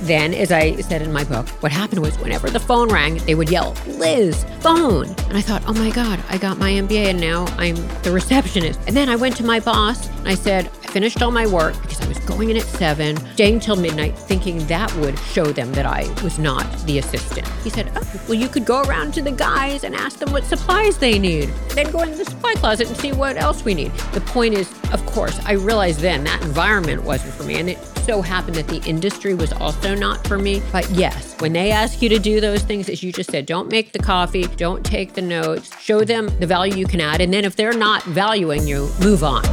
then, as I said in my book, what happened was whenever the phone rang, they would yell, Liz, phone. And I thought, oh my God, I got my MBA and now I'm the receptionist. And then I went to my boss and I said, I finished all my work because I was going in at seven, staying till midnight, thinking that would show them that I was not the assistant. He said, oh, well, you could go around to the guys and ask them what supplies they need. Then go into the supply closet and see what else we need. The point is, of course, I realized then that environment wasn't for me. And it so happened that the industry was also not for me. But yes, when they ask you to do those things, as you just said, don't make the coffee, don't take the notes, show them the value you can add. And then if they're not valuing you, move on.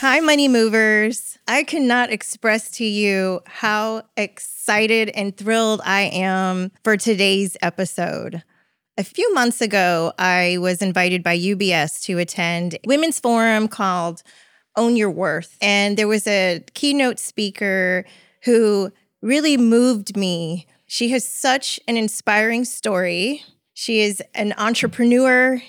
Hi, Money Movers. I cannot express to you how excited and thrilled I am for today's episode. A few months ago, I was invited by UBS to attend a women's forum called Own Your Worth. And there was a keynote speaker who really moved me. She has such an inspiring story. She is an entrepreneur,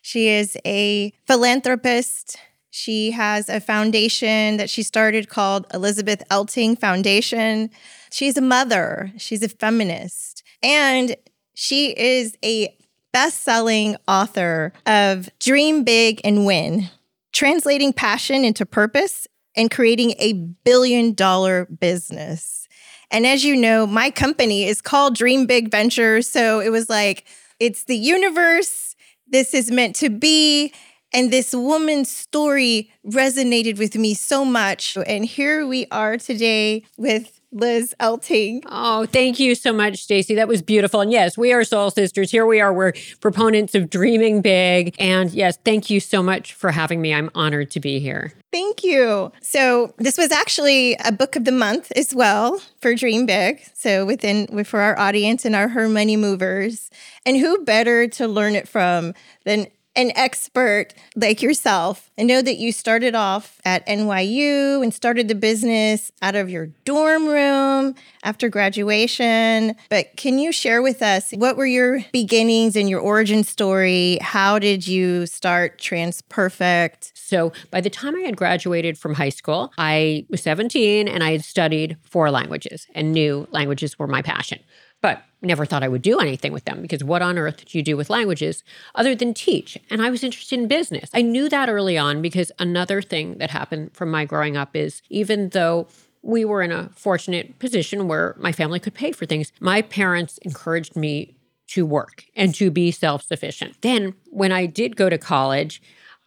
she is a philanthropist. She has a foundation that she started called Elizabeth Elting Foundation. She's a mother, she's a feminist, and she is a best selling author of Dream Big and Win, translating passion into purpose and creating a billion dollar business. And as you know, my company is called Dream Big Ventures. So it was like, it's the universe. This is meant to be. And this woman's story resonated with me so much. And here we are today with Liz Elting. Oh, thank you so much, Stacy. That was beautiful. And yes, we are soul sisters. Here we are. We're proponents of dreaming big. And yes, thank you so much for having me. I'm honored to be here. Thank you. So this was actually a book of the month as well for Dream Big. So within for our audience and our Her Money Movers. And who better to learn it from than an expert like yourself. I know that you started off at NYU and started the business out of your dorm room after graduation. But can you share with us what were your beginnings and your origin story? How did you start TransPerfect? So, by the time I had graduated from high school, I was 17 and I had studied four languages and knew languages were my passion but never thought I would do anything with them because what on earth do you do with languages other than teach? And I was interested in business. I knew that early on because another thing that happened from my growing up is even though we were in a fortunate position where my family could pay for things, my parents encouraged me to work and to be self sufficient. Then, when I did go to college,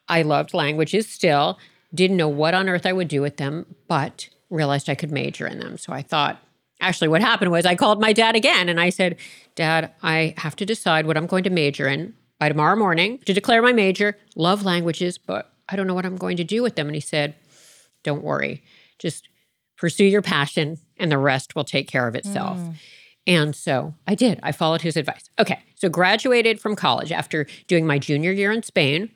I loved languages still, didn't know what on earth I would do with them, but realized I could major in them. So I thought, actually what happened was I called my dad again and I said, Dad, I have to decide what I'm going to major in by tomorrow morning to declare my major. Love languages, but I don't know what I'm going to do with them. And he said, Don't worry, just pursue your passion and the rest will take care of itself. Mm. And so I did. I followed his advice. Okay. So graduated from college after doing my junior year in Spain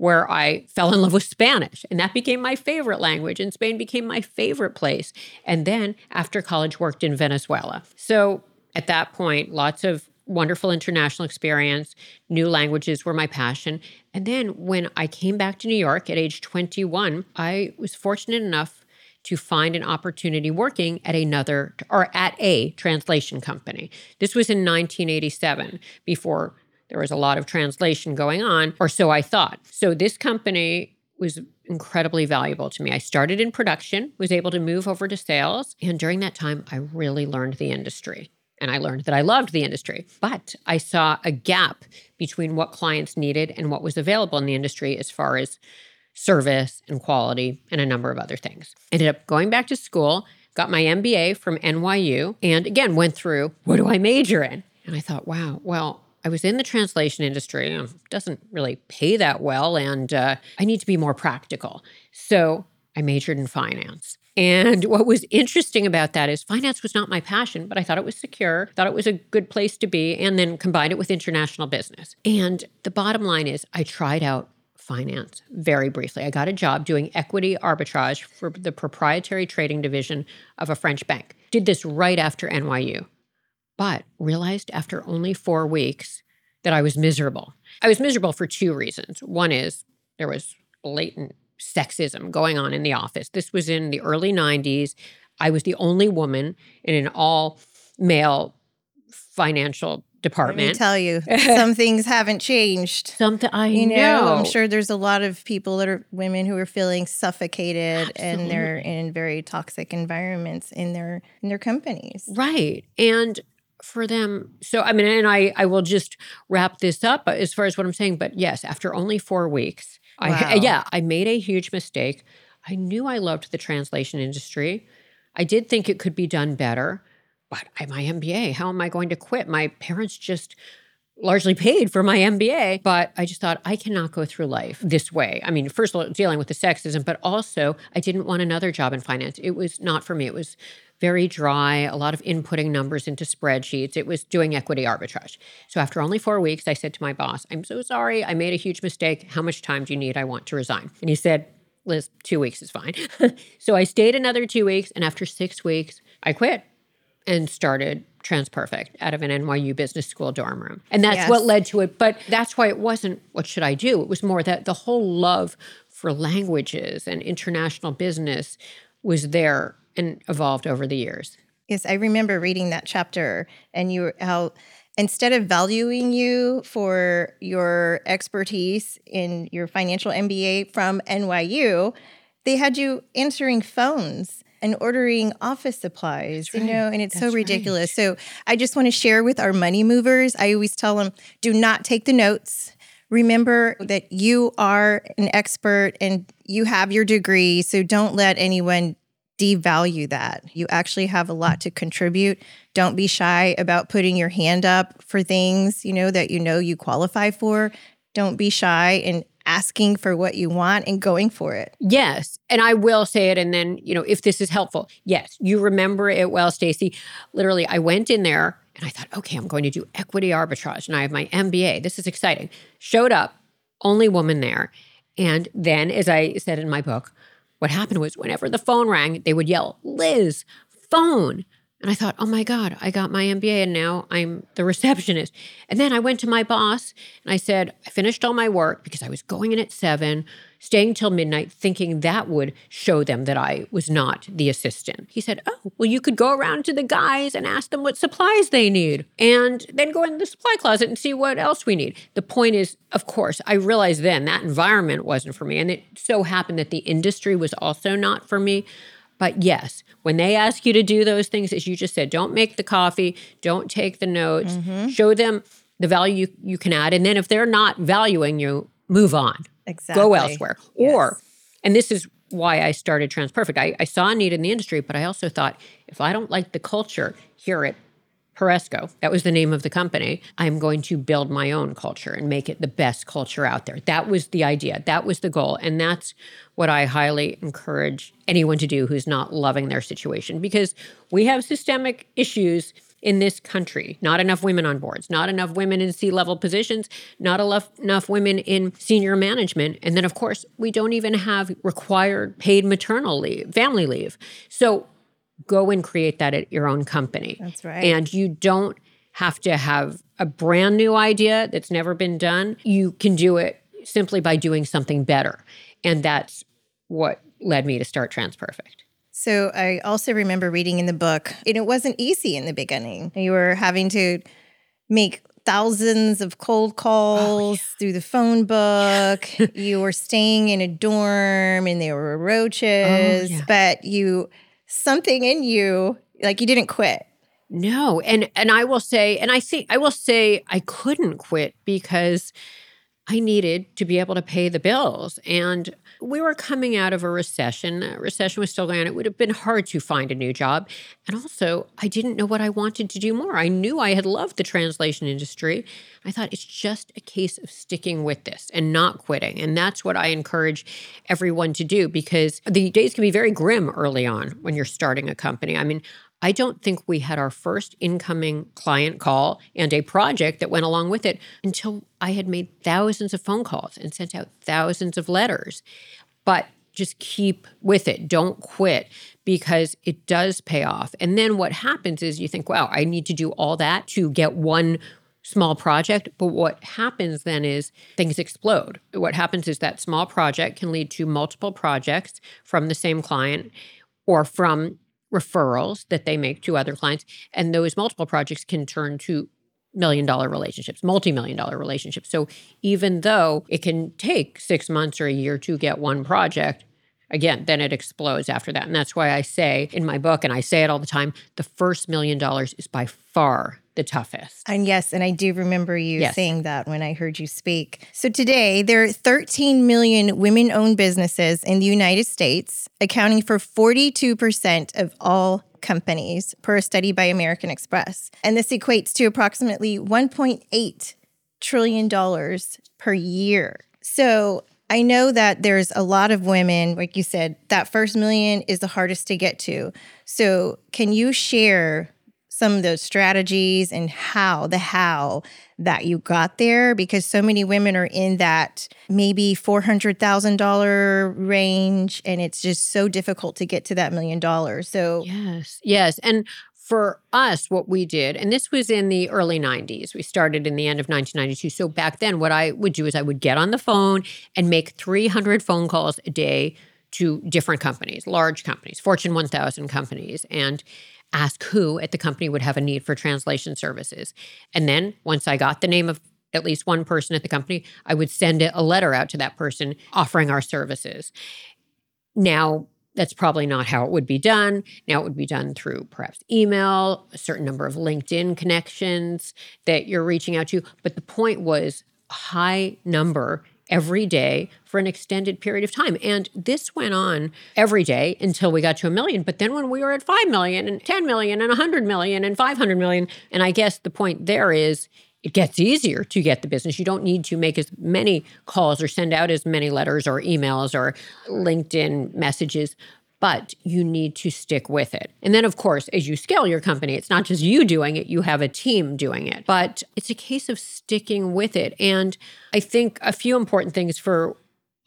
where I fell in love with Spanish. And that became my favorite language. And Spain became my favorite place. And then after college, worked in Venezuela. So at that point, lots of wonderful international experience. New languages were my passion. And then when I came back to New York at age 21, I was fortunate enough to find an opportunity working at another or at a translation company. This was in 1987 before there was a lot of translation going on, or so I thought. So this company was incredibly valuable to me. I started in production, was able to move over to sales, and during that time, I really learned the industry. And I learned that I loved the industry, but I saw a gap between what clients needed and what was available in the industry as far as service and quality and a number of other things. Ended up going back to school, got my MBA from NYU, and again went through what do I major in? And I thought, wow, well, I was in the translation industry. It doesn't really pay that well, and uh, I need to be more practical. So I majored in finance. And what was interesting about that is finance was not my passion, but I thought it was secure, thought it was a good place to be, and then combined it with international business. And the bottom line is, I tried out finance very briefly. I got a job doing equity arbitrage for the proprietary trading division of a French bank. Did this right after NYU but realized after only four weeks that I was miserable. I was miserable for two reasons. One is there was blatant sexism going on in the office. This was in the early 90s. I was the only woman in an all male financial department. Let me tell you, some things haven't changed. Something I You know, know. I'm sure there's a lot of people that are women who are feeling suffocated and they're in very toxic environments in their in their companies. Right. And for them, so I mean, and I, I will just wrap this up uh, as far as what I'm saying. But yes, after only four weeks, I, yeah, I made a huge mistake. I knew I loved the translation industry. I did think it could be done better, but I'm my MBA, how am I going to quit? My parents just largely paid for my MBA, but I just thought I cannot go through life this way. I mean, first of all, dealing with the sexism, but also I didn't want another job in finance. It was not for me. It was very dry, a lot of inputting numbers into spreadsheets. It was doing equity arbitrage. So after only four weeks, I said to my boss, I'm so sorry. I made a huge mistake. How much time do you need? I want to resign. And he said, Liz, two weeks is fine. so I stayed another two weeks. And after six weeks, I quit and started TransPerfect out of an NYU business school dorm room. And that's Yes. what led to it. But that's why it wasn't what should I do? It was more that the whole love for languages and international business was there and evolved over the years. Yes, I remember reading that chapter and you how instead of valuing you for your expertise in your financial MBA from NYU, they had you answering phones and ordering office supplies, you right. know, and it's so That's right. ridiculous. So I just want to share with our money movers. I always tell them do not take the notes. Remember that you are an expert and you have your degree. So don't let anyone devalue that. You actually have a lot to contribute. Don't be shy about putting your hand up for things, you know, that you know you qualify for. Don't be shy in asking for what you want and going for it. Yes. And I will say it. And then, you know, if this is helpful, yes, you remember it well, Stacy. Literally, I went in there and I thought, okay, I'm going to do equity arbitrage and I have my MBA. This is exciting. Showed up, only woman there. And then, as I said in my book, what happened was whenever the phone rang, they would yell, Liz, phone. And I thought, oh my God, I got my MBA and now I'm the receptionist. And then I went to my boss and I said, I finished all my work because I was going in at seven, staying till midnight, thinking that would show them that I was not the assistant. He said, Oh, well, you could go around to the guys and ask them what supplies they need and then go in the supply closet and see what else we need. The point is, of course, I realized then that environment wasn't for me. And it so happened that the industry was also not for me. But yes, when they ask you to do those things, as you just said, don't make the coffee, don't take the notes, mm-hmm. show them the value you, you can add. And then if they're not valuing you, move on, Exactly. go elsewhere. Or, and this is why I started TransPerfect. I, I saw a need in the industry, but I also thought if I don't like the culture here at Peresco, that was the name of the company, I'm going to build my own culture and make it the best culture out there. That was the idea. That was the goal. And that's what I highly encourage anyone to do who's not loving their situation because we have systemic issues in this country. Not enough women on boards, not enough women in C level positions, not enough women in senior management. And then, of course, we don't even have required paid maternal leave, family leave. So go and create that at your own company. That's right. And you don't have to have a brand new idea that's never been done. You can do it simply by doing something better. And that's what led me to start TransPerfect. So I also remember reading in the book, and it wasn't easy in the beginning. You were having to make thousands of cold calls oh, through the phone book. you were staying in a dorm and there were roaches, oh, yeah. but you something in you like you didn't quit. No, and and I will say, and I see, I will say, I couldn't quit because I needed to be able to pay the bills, and we were coming out of a recession. A recession was still going on. It would have been hard to find a new job, and also I didn't know what I wanted to do more. I knew I had loved the translation industry. I thought it's just a case of sticking with this and not quitting, and that's what I encourage everyone to do because the days can be very grim early on when you're starting a company. I mean. I don't think we had our first incoming client call and a project that went along with it until I had made thousands of phone calls and sent out thousands of letters. But just keep with it. Don't quit because it does pay off. And then what happens is you think, wow, I need to do all that to get one small project. But what happens then is things explode. What happens is that small project can lead to multiple projects from the same client or from referrals that they make to other clients. And those multiple projects can turn to million dollar relationships, multi million dollar relationships. So even though it can take six months or a year to get one project, again, then it explodes after that. And that's why I say in my book, and I say it all the time the first million dollars is by far the toughest. And yes, and I do remember you yes. saying that when I heard you speak. So today, there are 13 million women owned businesses in the United States, accounting for 42% of all companies per a study by American Express. And this equates to approximately $1.8 trillion per year. So I know that there's a lot of women, like you said, that first million is the hardest to get to. So, can you share some of those strategies and how, the how that you got there? Because so many women are in that maybe $400,000 range and it's just so difficult to get to that million dollars. So, yes, yes. And for us, what we did, and this was in the early 90s, we started in the end of 1992. So back then, what I would do is I would get on the phone and make 300 phone calls a day to different companies, large companies, Fortune 1000 companies, and ask who at the company would have a need for translation services. And then once I got the name of at least one person at the company, I would send a letter out to that person offering our services. Now, that's probably not how it would be done. Now it would be done through perhaps email, a certain number of LinkedIn connections that you're reaching out to. But the point was high number every day for an extended period of time. And this went on every day until we got to a million. But then when we were at 5 million and 10 million and 100 million and 500 million, and I guess the point there is it gets easier to get the business. You don't need to make as many calls or send out as many letters or emails or LinkedIn messages, but you need to stick with it. And then, of course, as you scale your company, it's not just you doing it, you have a team doing it, but it's a case of sticking with it. And I think a few important things for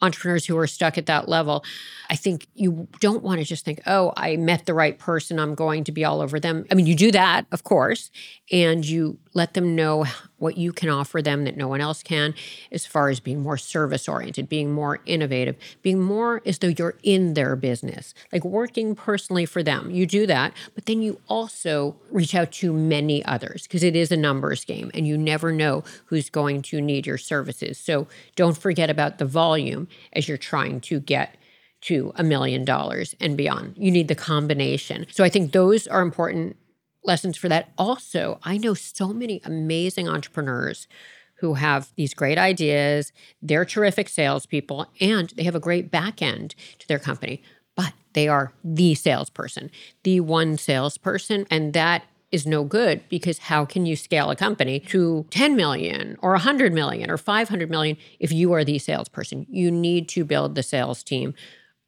entrepreneurs who are stuck at that level. I think you don't want to just think, oh, I met the right person. I'm going to be all over them. I mean, you do that, of course, and you let them know what you can offer them that no one else can, as far as being more service oriented, being more innovative, being more as though you're in their business, like working personally for them. You do that, but then you also reach out to many others because it is a numbers game and you never know who's going to need your services. So don't forget about the volume as you're trying to get to a million dollars and beyond. You need the combination. So I think those are important lessons for that. Also, I know so many amazing entrepreneurs who have these great ideas. They're terrific salespeople and they have a great back end to their company, but they are the salesperson, the one salesperson. And that is no good because how can you scale a company to 10 million or 100 million or 500 million if you are the salesperson? You need to build the sales team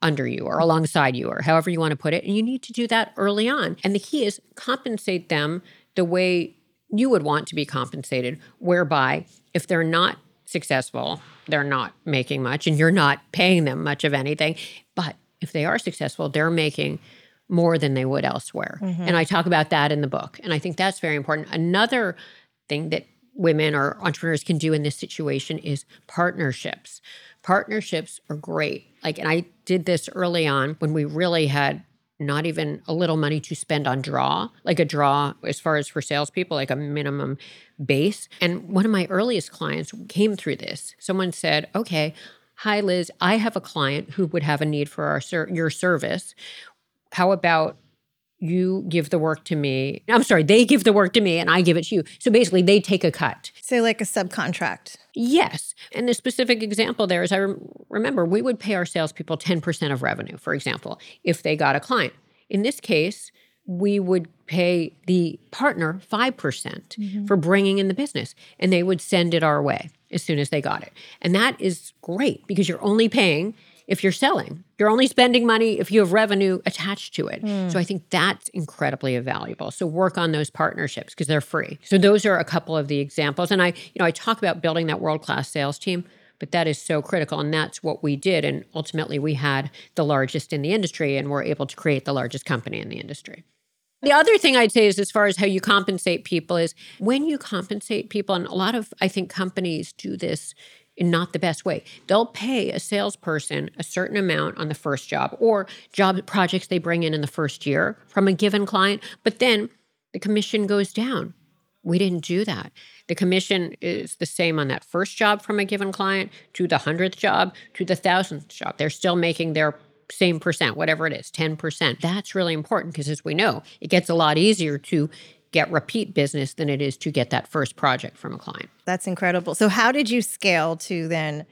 under you or alongside you or however you want to put it. And you need to do that early on. And the key is compensate them the way you would want to be compensated, whereby if they're not successful, they're not making much and you're not paying them much of anything. But if they are successful, they're making more than they would elsewhere. Mm-hmm. And I talk about that in the book. And I think that's very important. Another thing that women or entrepreneurs can do in this situation is partnerships. Partnerships are great. Like, and I did this early on when we really had not even a little money to spend on draw, like a draw as far as for salespeople, like a minimum base. And one of my earliest clients came through this. Someone said, Okay, hi, Liz, I have a client who would have a need for our your service. How about you give the work to me? I'm sorry, they give the work to me and I give it to you. So basically, they take a cut. So, like a subcontract. Yes. And the specific example there is I remember we would pay our salespeople 10% of revenue, for example, if they got a client. In this case, we would pay the partner 5% mm hmm for bringing in the business, and they would send it our way as soon as they got it. And that is great because you're only paying if you're selling. You're only spending money if you have revenue attached to it. Mm. So I think that's incredibly valuable. So work on those partnerships because they're free. So those are a couple of the examples. And I, you know, I talk about building that world-class sales team, but that is so critical. And that's what we did. And ultimately we had the largest in the industry and we're able to create the largest company in the industry. The other thing I'd say is as far as how you compensate people is when you compensate people, and a lot of I think companies do this in not the best way. They'll pay a salesperson a certain amount on the first job or job projects they bring in in the first year from a given client, but then the commission goes down. We didn't do that. The commission is the same on that first job from a given client to the hundredth job to the thousandth job. They're still making their same percent, whatever it is, 10%. That's really important because, as we know, it gets a lot easier to get repeat business than it is to get that first project from a client. That's incredible. So, how did you scale to then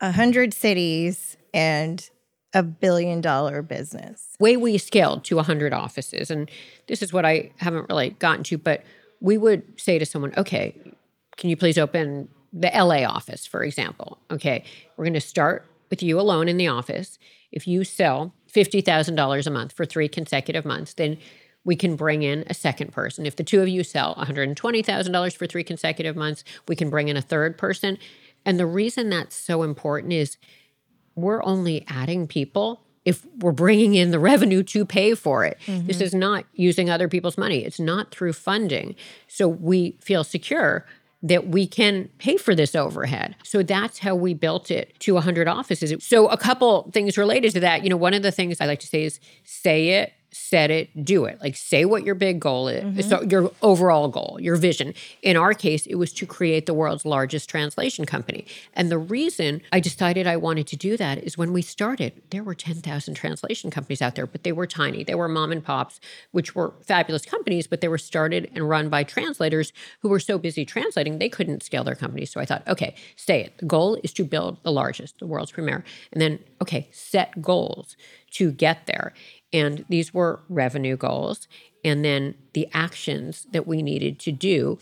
100 cities and a billion dollar business? Way we scaled to 100 offices, and this is what I haven't really gotten to, but we would say to someone, okay, can you please open the LA office, for example? Okay, we're going to start with you alone in the office if you sell $50,000 a month for three consecutive months, then we can bring in a second person. If the two of you sell $120,000 for three consecutive months, we can bring in a third person. And the reason that's so important is we're only adding people if we're bringing in the revenue to pay for it. Mm-hmm. This is not using other people's money, it's not through funding. So we feel secure that we can pay for this overhead. So that's how we built it to 100 offices. So a couple things related to that, you know, one of the things I like to say is say it set it, do it. Like say what your big goal is. Mm-hmm. So your overall goal, your vision. In our case, it was to create the world's largest translation company. And the reason I decided I wanted to do that is when we started, there were 10,000 translation companies out there, but they were tiny. They were mom and pops, which were fabulous companies, but they were started and run by translators who were so busy translating, they couldn't scale their companies. So I thought, okay, stay it. The goal is to build the largest, the world's premier. And then, okay, set goals to get there. And these were revenue goals. And then the actions that we needed to do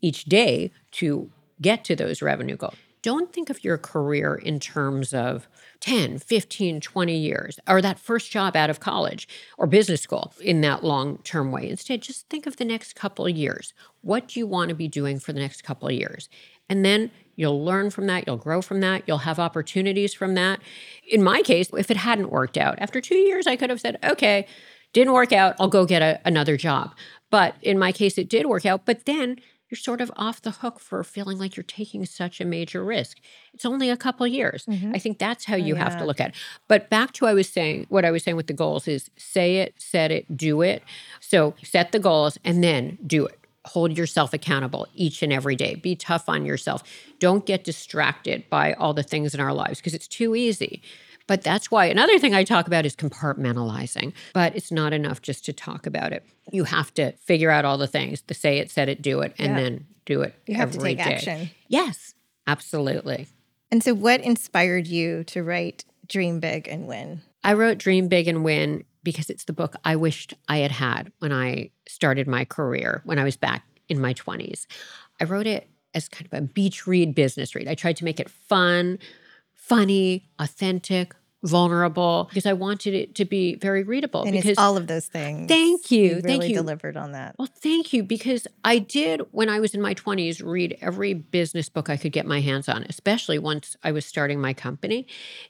each day to get to those revenue goals. Don't think of your career in terms of 10, 15, 20 years or that first job out of college or business school in that long term way. Instead, just think of the next couple of years. What do you want to be doing for the next couple of years? And then You'll learn from that, you'll grow from that, you'll have opportunities from that. In my case, if it hadn't worked out, after two years, I could have said, okay, didn't work out, I'll go get a, another job. But in my case, it did work out. But then you're sort of off the hook for feeling like you're taking such a major risk. It's only a couple years. Mm-hmm. I think that's how you yeah. have to look at it. But back to I was saying, what I was saying with the goals is say it, set it, do it. So set the goals and then do it hold yourself accountable each and every day. Be tough on yourself. Don't get distracted by all the things in our lives because it's too easy. But that's why another thing I talk about is compartmentalizing. But it's not enough just to talk about it. You have to figure out all the things, to say it, set it, do it, and yeah. then do it. You have to take day. action. Yes, absolutely. And so, what inspired you to write Dream Big and Win? I wrote Dream Big and Win because it's the book I wished I had had when I started my career, when I was back in my 20s. I wrote it as kind of a beach read, business read. I tried to make it fun, funny, authentic, vulnerable because I wanted it to be very readable. And because it's all of those things. Thank you. you really thank you. delivered on that. Well, thank you because I did when I was in my 20s read every business book I could get my hands on, especially once I was starting my company.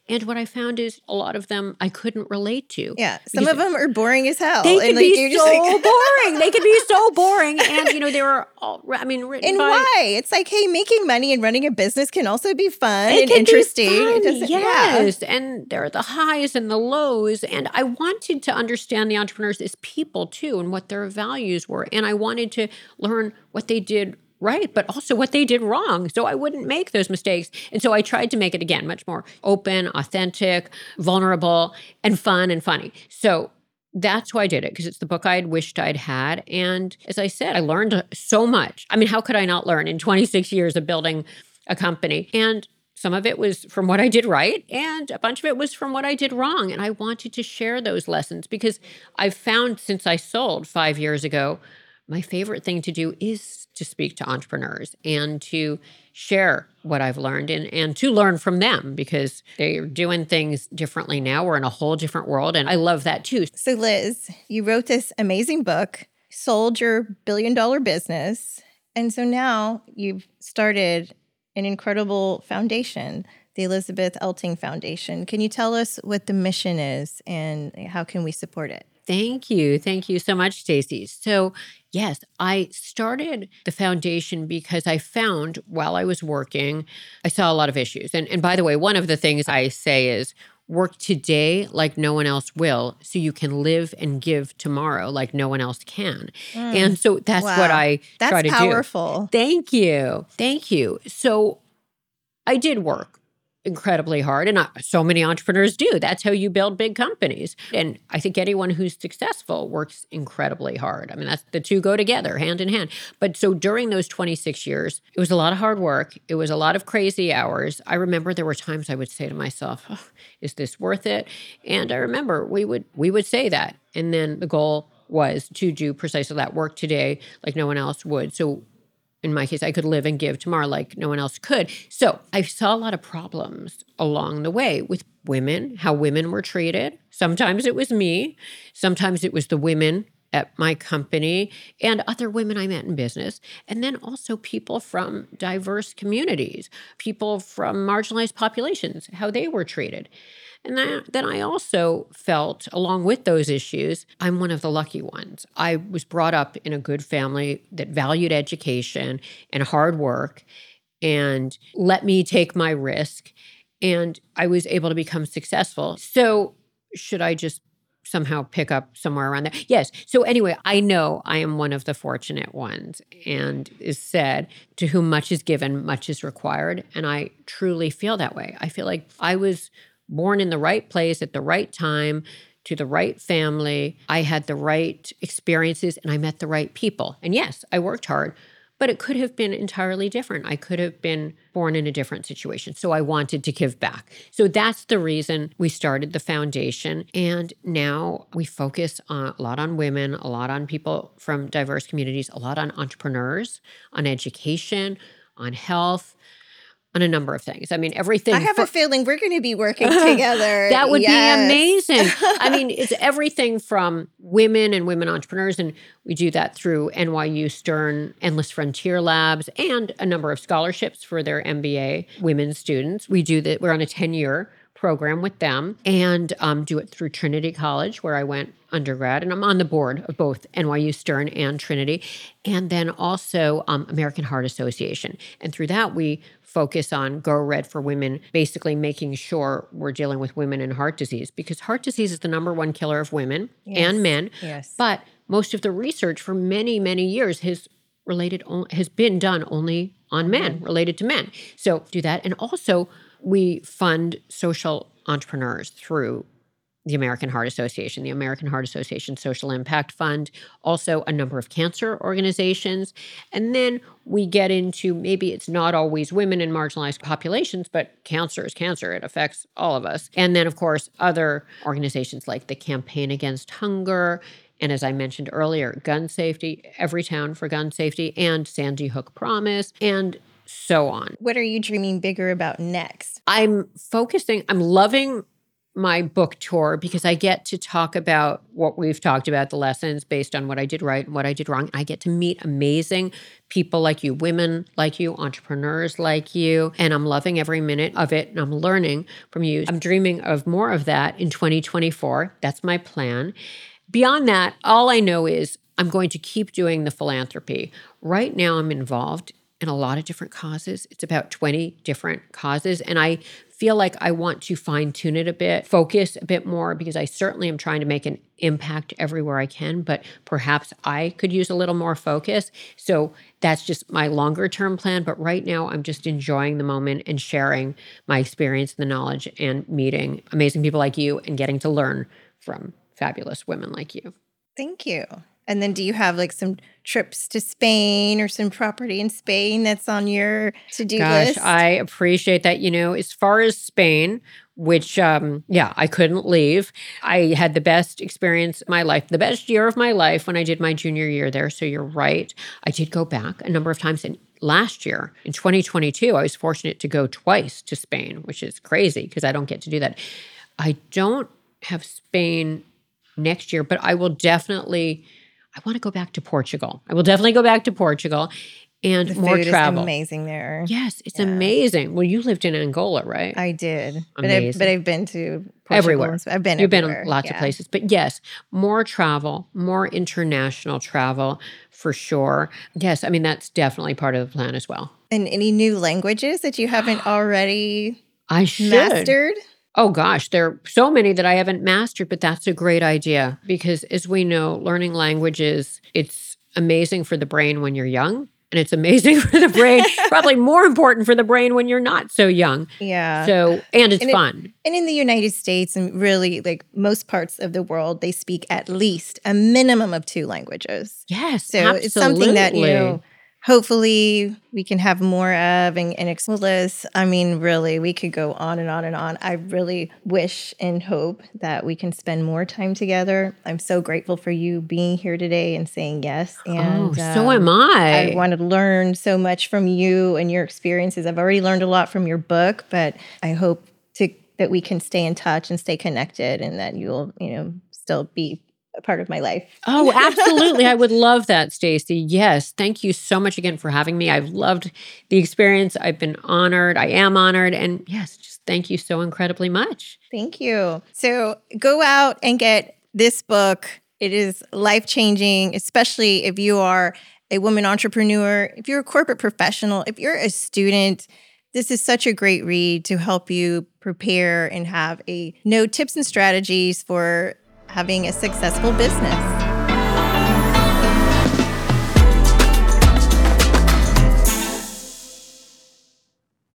And what I found is a lot of them I couldn't relate to. Yeah, some of them are boring as hell. They could like, be so like, boring. They could be so boring, and you know they were all. I mean, written and by, why? It's like, hey, making money and running a business can also be fun and interesting. Fun, yes, yeah. and there are the highs and the lows. And I wanted to understand the entrepreneurs as people too and what their values were. And I wanted to learn what they did right, but also what they did wrong. So I wouldn't make those mistakes. And so I tried to make it again much more open, authentic, vulnerable, and fun and funny. So that's why I did it because it's the book I'd wished I'd had. And as I said, I learned so much. I mean, how could I not learn in 26 years of building a company? And some of it was from what I did right, and a bunch of it was from what I did wrong. And I wanted to share those lessons because I've found since I sold five years ago, my favorite thing to do is to speak to entrepreneurs and to share what I've learned and, and to learn from them because they're doing things differently now. We're in a whole different world. And I love that too. So, Liz, you wrote this amazing book, sold your billion dollar business. And so now you've started an incredible foundation, the Elizabeth Elting Foundation. Can you tell us what the mission is and how can we support it? Thank you. Thank you so much, Stacy. So, yes, I started the foundation because I found while I was working, I saw a lot of issues. And and by the way, one of the things I say is work today like no one else will so you can live and give tomorrow like no one else can. Mm. And so that's wow. what I that's try to powerful. do. Thank you. Thank you. So I did work incredibly hard and uh, so many entrepreneurs do. That's how you build big companies. And i think anyone who's successful works incredibly hard. I mean that's the two go together hand in hand. But so during those 26 years it was a lot of hard work. It was a lot of crazy hours. I remember there were times i would say to myself oh, is this worth it? And i remember we would we would say that. And then the goal was to do precisely that work today like no one else would. So in my case, I could live and give tomorrow like no one else could. So I saw a lot of problems along the way with women, how women were treated. Sometimes it was me, sometimes it was the women at my company and other women I met in business. And then also people from diverse communities, people from marginalized populations, how they were treated. And that, then I also felt, along with those issues, I'm one of the lucky ones. I was brought up in a good family that valued education and hard work and let me take my risk. And I was able to become successful. So, should I just somehow pick up somewhere around there. Yes. So anyway, I know I am one of the fortunate ones and is said to whom much is given, much is required. And I truly feel that way. I feel like I was born in the right place at the right time to the right family. I had the right experiences and I met the right people. And yes, I worked hard, but it could have been entirely different. I could have been born in a different situation. So I wanted to give back. So that's the reason we started the foundation. And now we focus on, a lot on women, a lot on people from diverse communities, a lot on entrepreneurs, on education, on health on a number of things. I mean, everything. I have for, a feeling we're going to be working together. that would yes. be amazing. I mean, it's everything from women and women entrepreneurs, and we do that through NYU Stern Endless Frontier Labs and a number of scholarships for their MBA women students. We do that. We're on a ten year program with them and um, do it through Trinity College, where I went undergrad. And I'm on the board of both NYU Stern and Trinity. And then also um, American Heart Association. And through that, we focus on Go Red for Women, basically making sure we're dealing with women and heart disease because heart disease is the number one killer of women yes. and men. Yes. But most of the research for many, many years has related has been done only on men, mm-hmm. related to men. So do that. And also we fund social entrepreneurs through the American Heart Association, the American Heart Association Social Impact Fund, also a number of cancer organizations. And then we get into maybe it's not always women in marginalized populations, but cancer is cancer. It affects all of us. And then, of course, other organizations like the Campaign Against Hunger. And as I mentioned earlier, gun safety, Everytown for gun safety, and Sandy Hook Promise, and so on. What are you dreaming bigger about next? I'm focusing, I'm loving my book tour because I get to talk about what we've talked about the lessons based on what I did right and what I did wrong. I get to meet amazing people like you, women like you, entrepreneurs like you, and I'm loving every minute of it and I'm learning from you. I'm dreaming of more of that in 2024. That's my plan. Beyond that, all I know is I'm going to keep doing the philanthropy. Right now, I'm involved in a lot of different causes. It's about 20 different causes. And I feel like I want to fine tune it a bit, focus a bit more, because I certainly am trying to make an impact everywhere I can, but perhaps I could use a little more focus. So that's just my longer term plan. But right now, I'm just enjoying the moment and sharing my experience, and the knowledge, and meeting amazing people like you and getting to learn from fabulous women like you. Thank you. And then do you have like some trips to Spain or some property in Spain that's on your to-do Gosh, list? I appreciate that. You know, as far as Spain, which um yeah, I couldn't leave. I had the best experience of my life, the best year of my life when I did my junior year there. So you're right. I did go back a number of times and last year in 2022 I was fortunate to go twice to Spain, which is crazy because I don't get to do that. I don't have Spain next year, but I will definitely I want to go back to Portugal. I will definitely go back to Portugal. and The more travel. is amazing there. Yes, it's Yeah. amazing. Well, you lived in Angola, right? I did, but Amazing. but I've been to Portugal Everywhere. I've been You've been everywhere. lots of places, but yes, more travel, more international travel for sure. Yes, I mean that's definitely part of the plan as well. And any new languages that you haven't already I should. mastered? Oh gosh, there are so many that I haven't mastered, but that's a great idea because as we know, learning languages, it's amazing for the brain when you're young. And it's amazing for the brain, probably more important for the brain when you're not so young. Yeah. So, and it's And it- fun. And in the United States and really like most parts of the world, they speak at least a minimum of two languages. Yes. So it's something that, you know, absolutely. Hopefully we can have more of and, and explore this. I mean, really, we could go on and on and on. I really wish and hope that we can spend more time together. I'm so grateful for you being here today and saying yes. And oh, so um, am I. I want to learn so much from you and your experiences. I've already learned a lot from your book, but I hope to that we can stay in touch and stay connected and that you'll, you know, still be part of my life. Oh, absolutely. I would love that, Stacey. Yes. Thank you so much again for having me. I've loved the experience. I've been honored. I am honored. And yes, just thank you so incredibly much. Thank you. So go out and get this book. It is life changing, especially if you are a woman entrepreneur, if you're a corporate professional, if you're a student. This is such a great read to help you prepare and have a know tips and strategies for having a successful business.